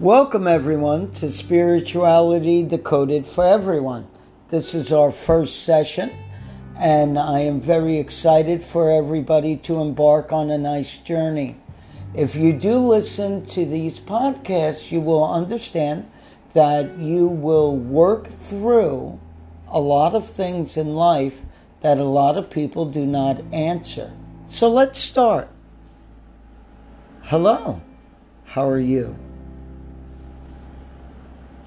Welcome, everyone, to Spirituality Decoded for Everyone. This is our first session, and I am very excited for everybody to embark on a nice journey. If you do listen to these podcasts, you will understand that you will work through a lot of things in life that a lot of people do not answer. So let's start. Hello, how are you?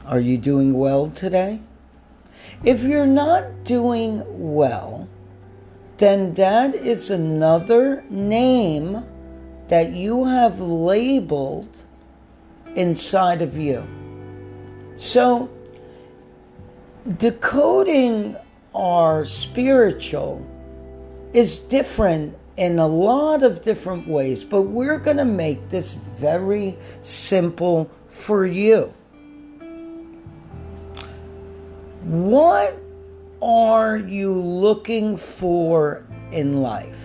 Are you doing well today? If you're not doing well, then that is another name that you have labeled inside of you. So, decoding our spiritual is different in a lot of different ways, but we're going to make this very simple for you. What are you looking for in life?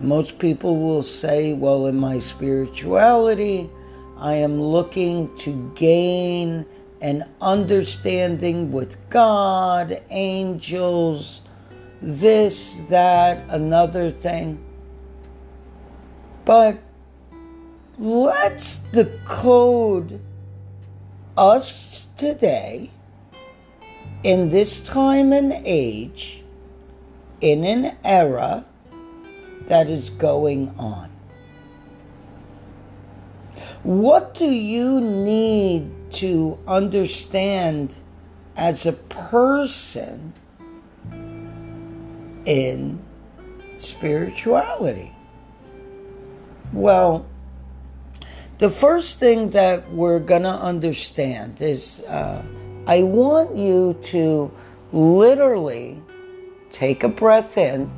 Most people will say, well, in my spirituality, I am looking to gain an understanding with God, angels, this, that, another thing. But let's decode us today, in this time and age, in an era that is going on. What do you need to understand as a person in spirituality? Well, the first thing that we're going to understand is uh, I want you to literally take a breath in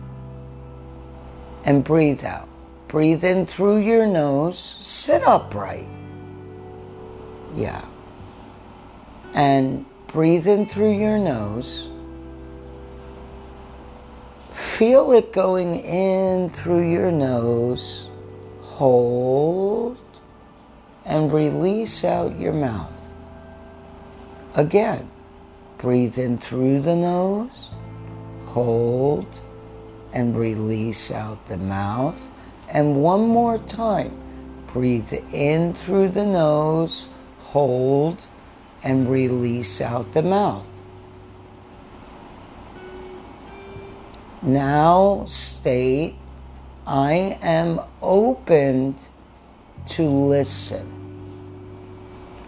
and breathe out. Breathe in through your nose, sit upright. Yeah. And breathe in through your nose. Feel it going in through your nose. Hold and release out your mouth. Again, breathe in through the nose, hold, and release out the mouth. And one more time, breathe in through the nose, hold, and release out the mouth. Now state, I am opened to listen.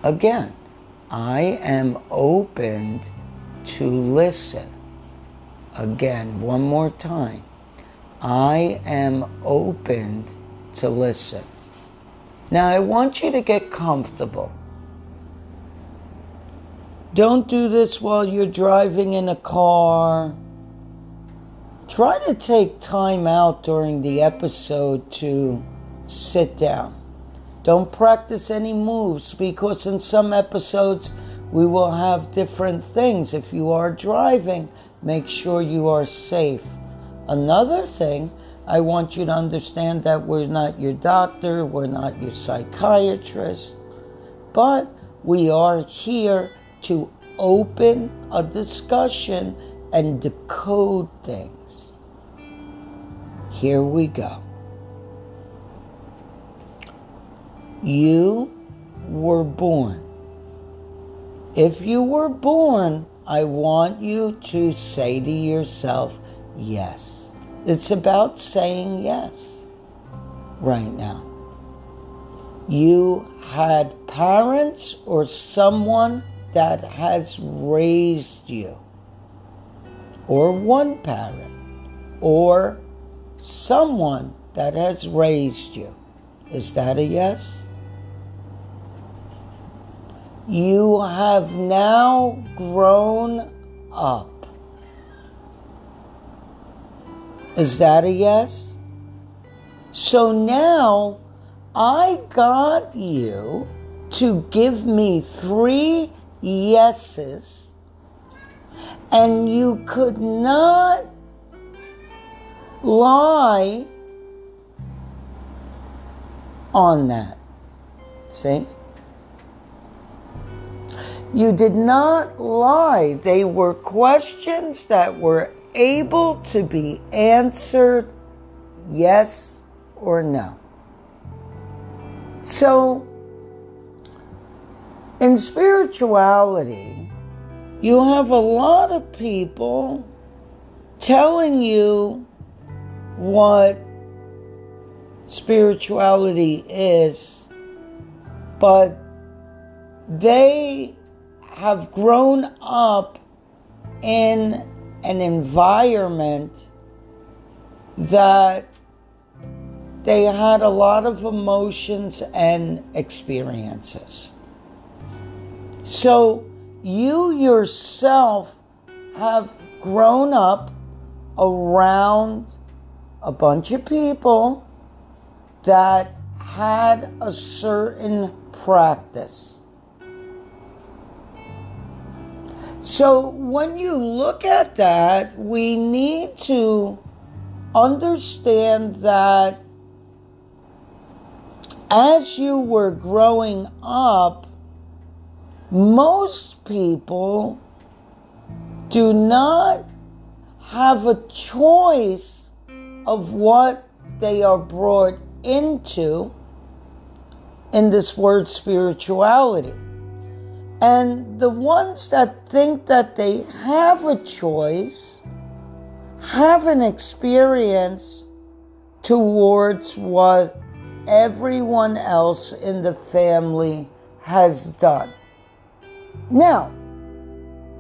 Again, I am opened to listen. Again, one more time. I am opened to listen. Now, I want you to get comfortable. Don't do this while you're driving in a car. Try to take time out during the episode to sit down. Don't practice any moves because in some episodes we will have different things. If you are driving, make sure you are safe. Another thing, I want you to understand that we're not your doctor, we're not your psychiatrist, but we are here to open a discussion and decode things. Here we go. You were born. If you were born, I want you to say to yourself, yes. It's about saying yes right now. You had parents or someone that has raised you, or one parent, or someone that has raised you. Is that a yes? You have now grown up. Is that a yes? So now I got you to give me three yeses, and you could not lie on that. See? You did not lie. They were questions that were able to be answered yes or no. So, in spirituality, you have a lot of people telling you what spirituality is, but they have grown up in an environment that they had a lot of emotions and experiences. So you yourself have grown up around a bunch of people that had a certain practice. So when you look at that, we need to understand that as you were growing up, most people do not have a choice of what they are brought into in this word spirituality. And the ones that think that they have a choice have an experience towards what everyone else in the family has done. Now,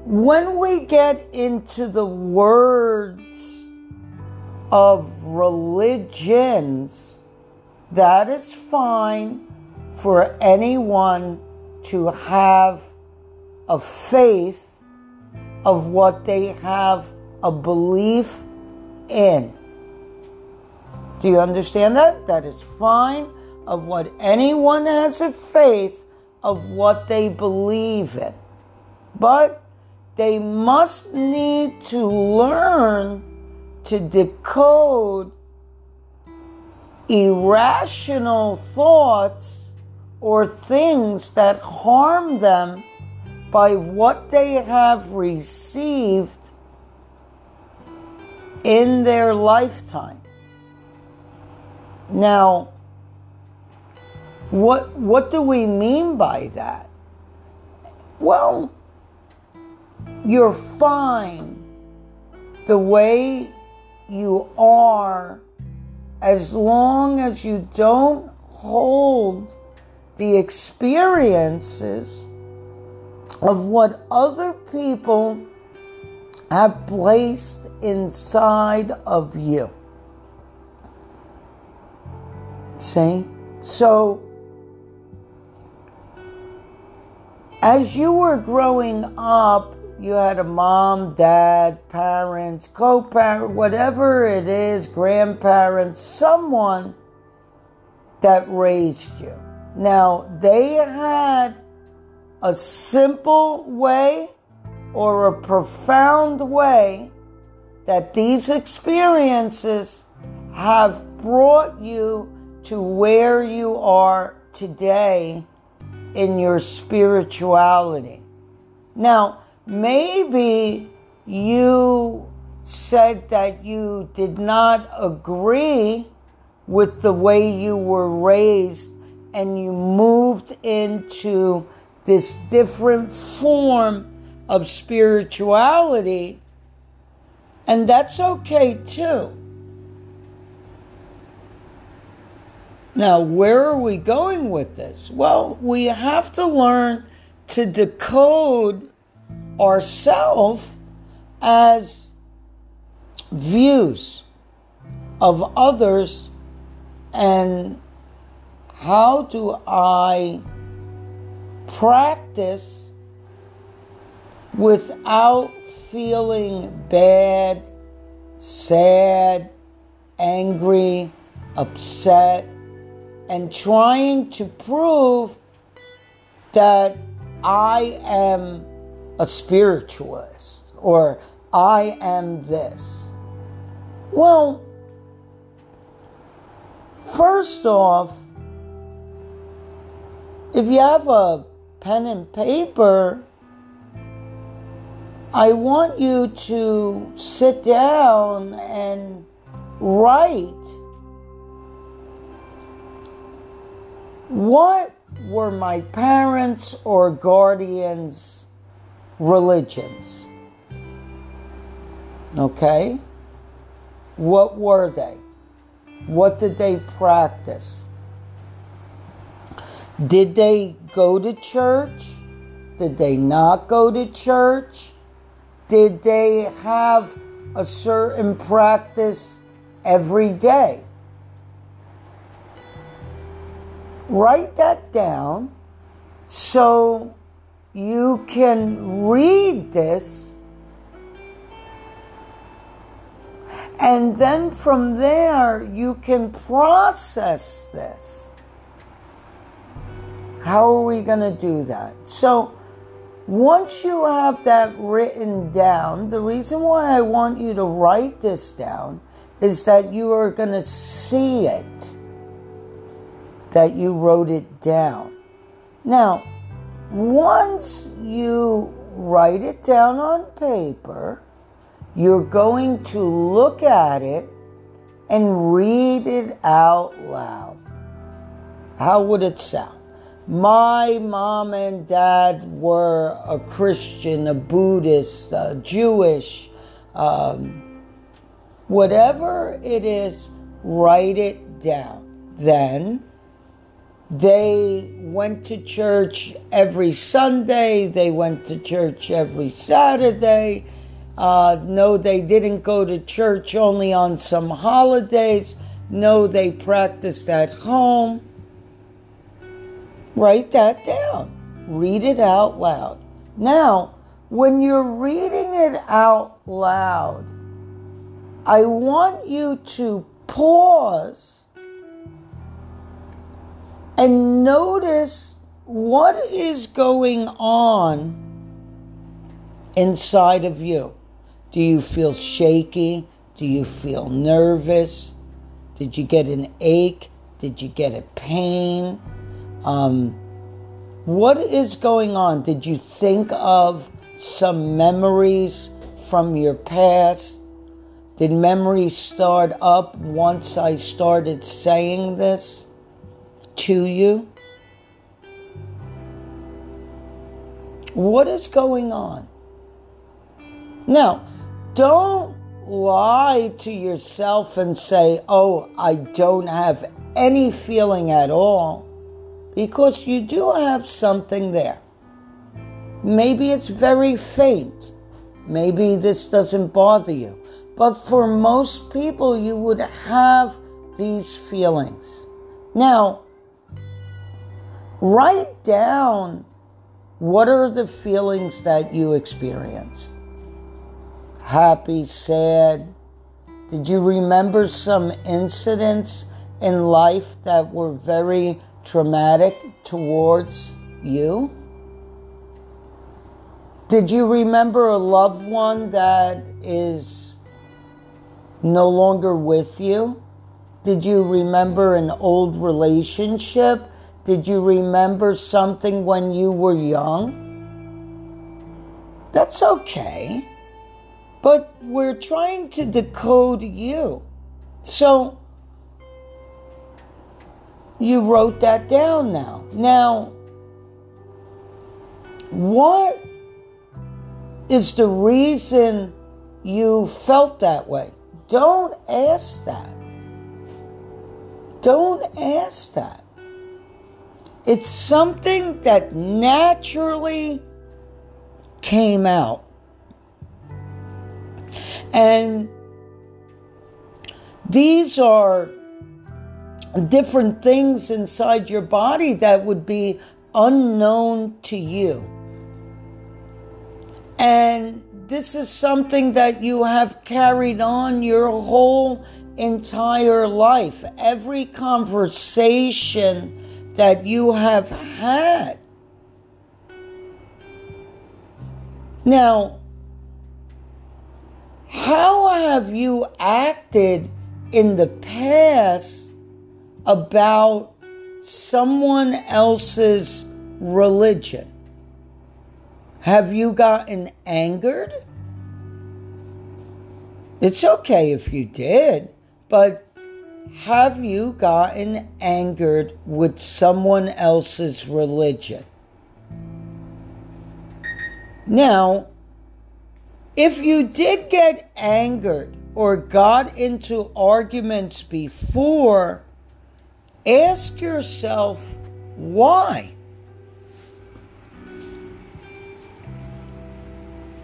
when we get into the words of religions, that is fine for anyone to have a faith of what they have a belief in. Do you understand that? That is fine of what anyone has a faith of what they believe in. But they must need to learn to decode irrational thoughts or things that harm them by what they have received in their lifetime. Now, what what do we mean by that? Well, you're fine the way you are as long as you don't hold the experiences of what other people have placed inside of you. See? So, as you were growing up, you had a mom, dad, parents, co parent, whatever it is, grandparents, someone that raised you. Now, they had a simple way or a profound way that these experiences have brought you to where you are today in your spirituality. Now, maybe you said that you did not agree with the way you were raised and you moved into this different form of spirituality, and that's okay too. Now, where are we going with this? Well, we have to learn to decode ourselves as views of others and how do I practice without feeling bad, sad, angry, upset, and trying to prove that I am a spiritualist or I am this? Well, first off, if you have a pen and paper, I want you to sit down and write what were my parents or guardians' religions? Okay? What were they? What did they practice? Did they go to church? Did they not go to church? Did they have a certain practice every day? Write that down so you can read this and then from there you can process this. How are we going to do that? So, once you have that written down, the reason why I want you to write this down is that you are going to see it, that you wrote it down. Now, once you write it down on paper, you're going to look at it and read it out loud. How would it sound? My mom and dad were a Christian, a Buddhist, a Jewish, um, whatever it is, write it down. Then they went to church every Sunday, they went to church every Saturday. Uh, no, they didn't go to church only on some holidays. No, they practiced at home. Write that down. Read it out loud. Now, when you're reading it out loud, I want you to pause and notice what is going on inside of you. Do you feel shaky? Do you feel nervous? Did you get an ache? Did you get a pain? Um, what is going on? Did you think of some memories from your past? Did memories start up once I started saying this to you? What is going on? Now, don't lie to yourself and say, oh, I don't have any feeling at all because you do have something there. Maybe it's very faint. Maybe this doesn't bother you. But for most people, you would have these feelings. Now, write down what are the feelings that you experienced? Happy, sad? Did you remember some incidents in life that were very traumatic towards you? Did you remember a loved one that is no longer with you? Did you remember an old relationship? Did you remember something when you were young? That's okay. But we're trying to decode you. So you wrote that down now. Now, what is the reason you felt that way? Don't ask that. Don't ask that. It's something that naturally came out. And these are different things inside your body that would be unknown to you. And this is something that you have carried on your whole entire life. Every conversation that you have had. Now, how have you acted in the past about someone else's religion? Have you gotten angered? It's okay if you did, but have you gotten angered with someone else's religion? Now, if you did get angered or got into arguments before, ask yourself why.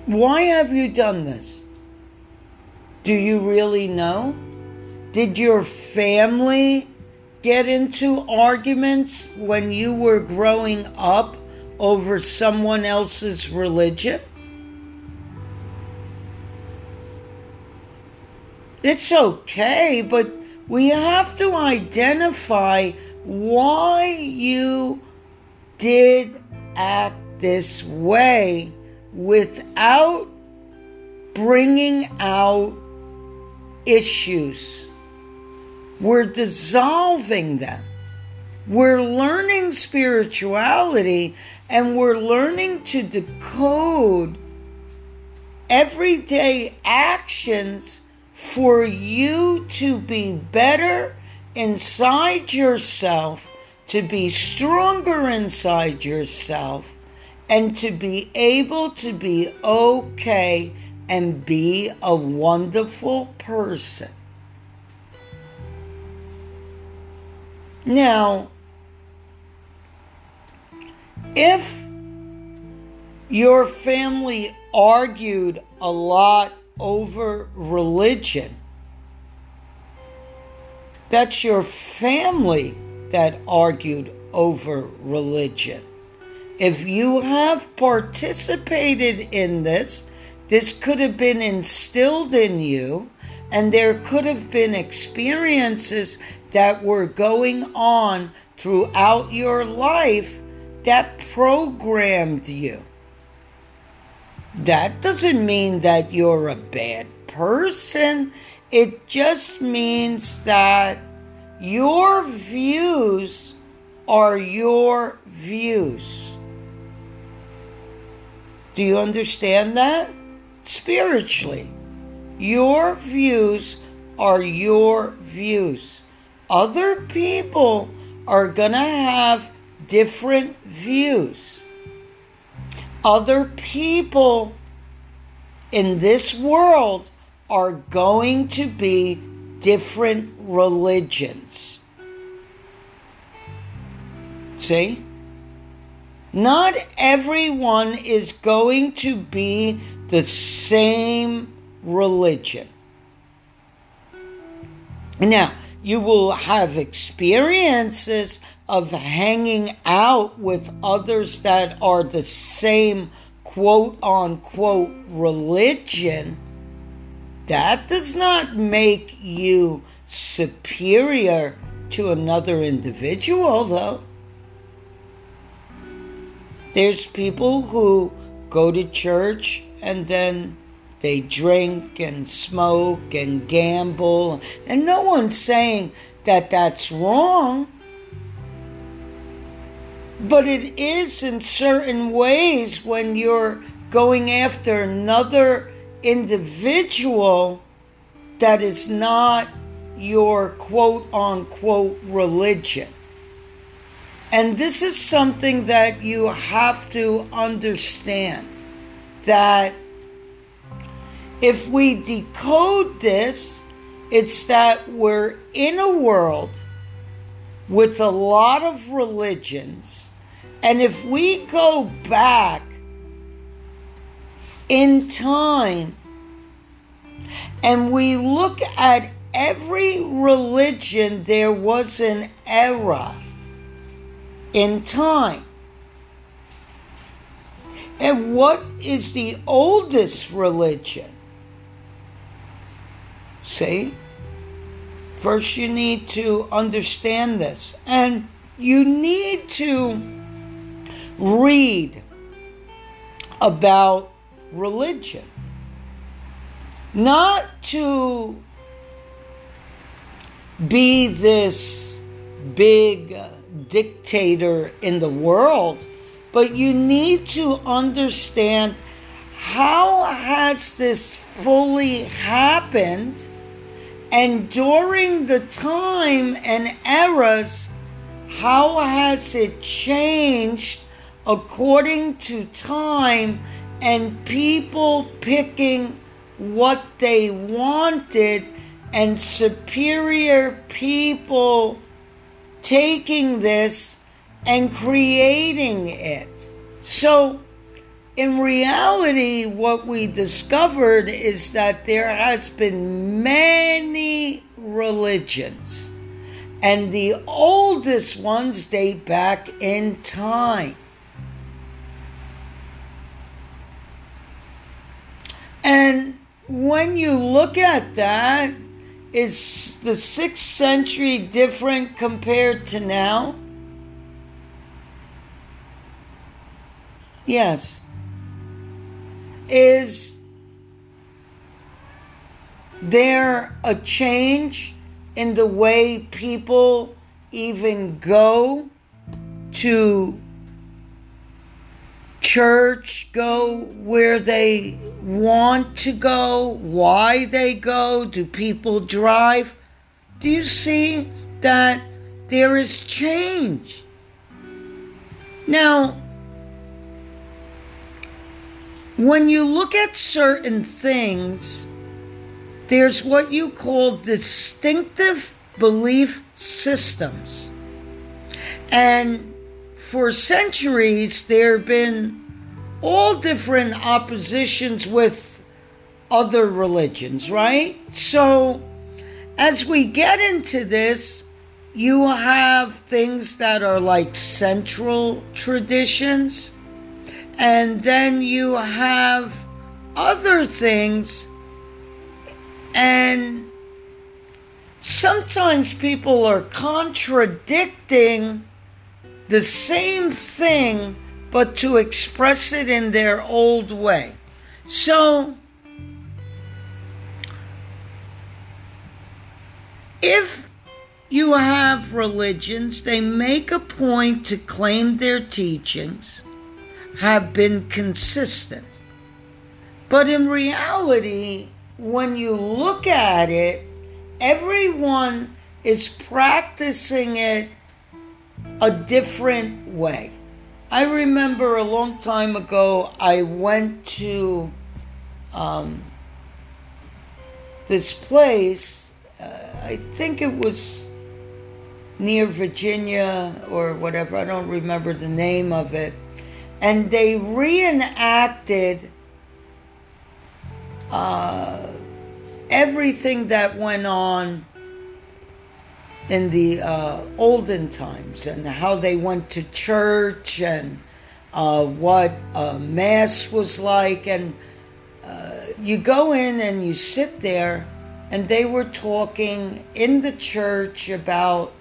Why have you done this? Do you really know? Did your family get into arguments when you were growing up over someone else's religion? It's okay, but we have to identify why you did act this way without bringing out issues. We're dissolving them. We're learning spirituality and we're learning to decode everyday actions for you to be better inside yourself, to be stronger inside yourself, and to be able to be okay and be a wonderful person. Now, if your family argued a lot over religion, that's your family that argued over religion. If you have participated in this, this could have been instilled in you, and there could have been experiences that were going on throughout your life that programmed you. That doesn't mean that you're a bad person. It just means that your views are your views. Do you understand that? spiritually. Your views are your views. Other people are going to have different views. Other people in this world are going to be different religions. See? Not everyone is going to be the same religion. Now, you will have experiences of hanging out with others that are the same quote unquote religion. That does not make you superior to another individual, though. There's people who go to church and then they drink and smoke and gamble. And no one's saying that that's wrong. But it is in certain ways when you're going after another individual that is not your quote unquote religion. And this is something that you have to understand that if we decode this, it's that we're in a world with a lot of religions, and if we go back in time and we look at every religion, there was an era in time. And what is the oldest religion? See? First, you need to understand this. And you need to read about religion. Not to be this big dictator in the world, but you need to understand how has this fully happened and during the time and eras how has it changed according to time and people picking what they wanted and superior people taking this and creating it. So, in reality, what we discovered is that there has been many religions, and the oldest ones date back in time. And when you look at that, is the sixth century different compared to now? Yes. Is there a change in the way people even go to church, go where they want to go, why they go, do people drive? Do you see that there is change? Now, when you look at certain things, there's what you call distinctive belief systems. And for centuries, there have been all different oppositions with other religions, right? So, as we get into this, you have things that are like central traditions, and then you have other things, and sometimes people are contradicting the same thing, but to express it in their old way. So, if you have religions, they make a point to claim their teachings have been consistent. But in reality, when you look at it, everyone is practicing it a different way. I remember a long time ago, I went to um, this place, uh, I think it was near Virginia or whatever, I don't remember the name of it, and they reenacted uh, everything that went on in the uh, olden times and how they went to church and uh, what uh, mass was like. And uh, you go in and you sit there, and they were talking in the church about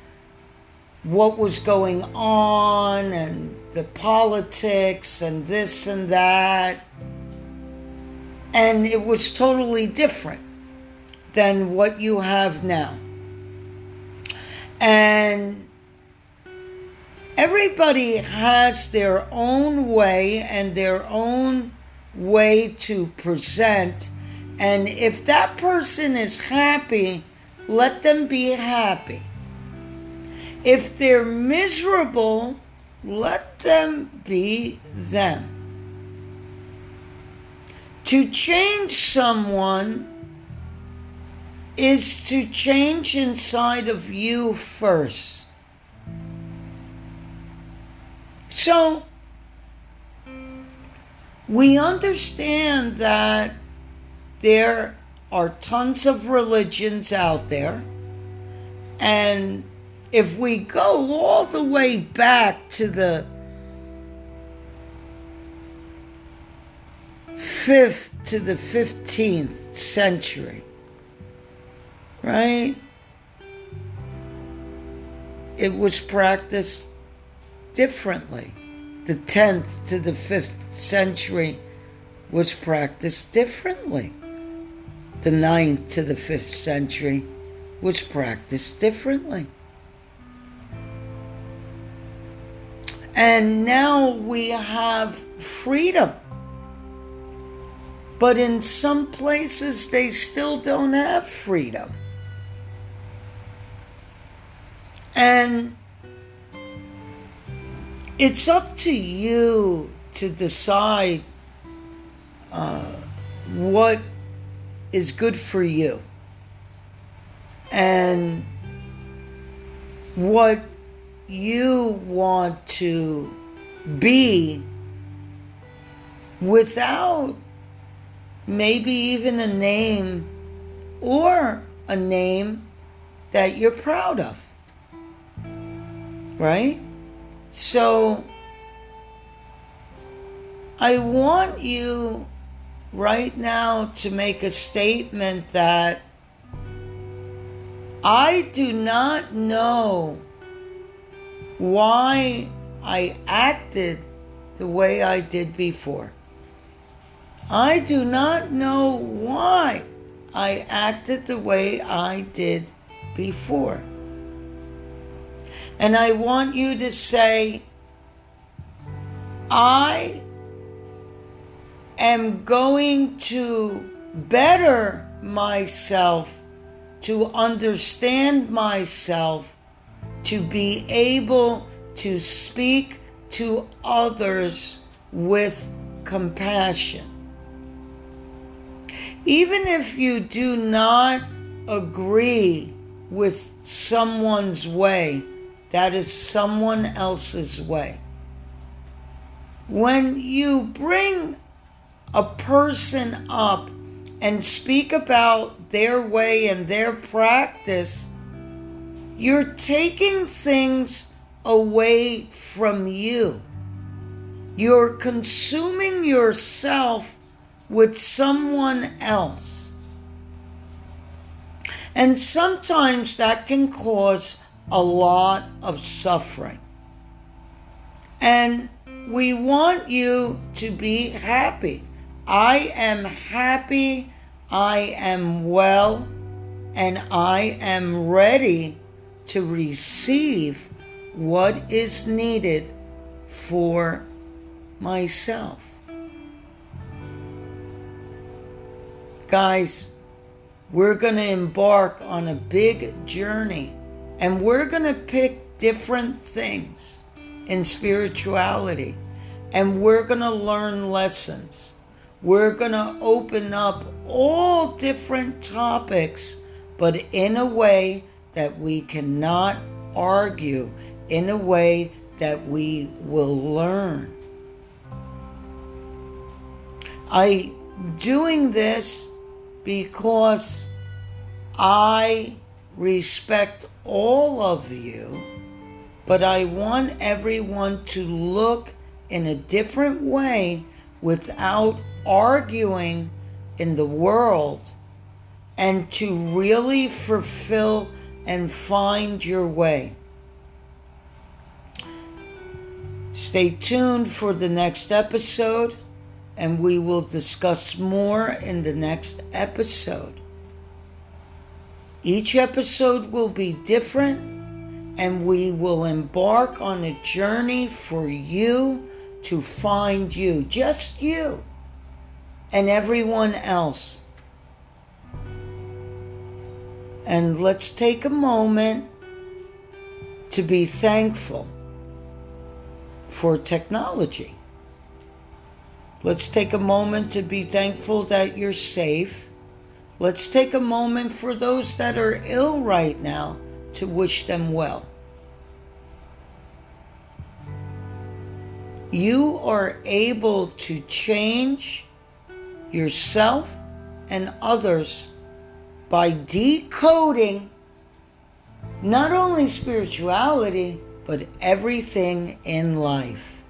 what was going on and the politics and this and that. And it was totally different than what you have now. And everybody has their own way and their own way to present. And if that person is happy, let them be happy. If they're miserable, let them be them. To change someone is to change inside of you first. So, we understand that there are tons of religions out there, and if we go all the way back to the fifth to the 15th century, right? It was practiced differently. The 10th to the 5th century was practiced differently. The 9th to the 5th century was practiced differently. And now we have freedom. But in some places, they still don't have freedom. And it's up to you to decide uh, what is good for you and what you want to be without maybe even a name or a name that you're proud of. Right? So, I want you right now to make a statement that I do not know why I acted the way I did before. I do not know why I acted the way I did before. And I want you to say, I am going to better myself, to understand myself, to be able to speak to others with compassion. Even if you do not agree with someone's way, that is someone else's way. When you bring a person up and speak about their way and their practice, you're taking things away from you. You're consuming yourself with someone else. And sometimes that can cause a lot of suffering. And we want you to be happy. I am happy, I am well, and I am ready to receive what is needed for myself. Guys, we're going to embark on a big journey and we're going to pick different things in spirituality and we're going to learn lessons. We're going to open up all different topics, but in a way that we cannot argue, in a way that we will learn. I doing this because I respect all of you, but I want everyone to look in a different way without arguing in the world and to really fulfill and find your way. Stay tuned for the next episode and we will discuss more in the next episode. Each episode will be different, and we will embark on a journey for you to find you, just you, and everyone else. And let's take a moment to be thankful for technology. Let's take a moment to be thankful that you're safe. Let's take a moment for those that are ill right now to wish them well. You are able to change yourself and others by decoding not only spirituality, but everything in life.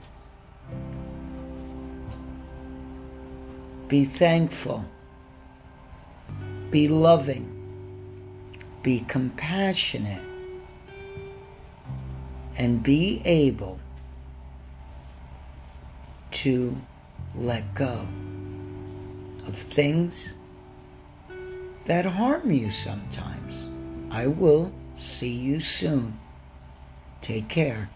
Be thankful. Be loving. Be compassionate. And be able to let go of things that harm you sometimes. I will see you soon. Take care.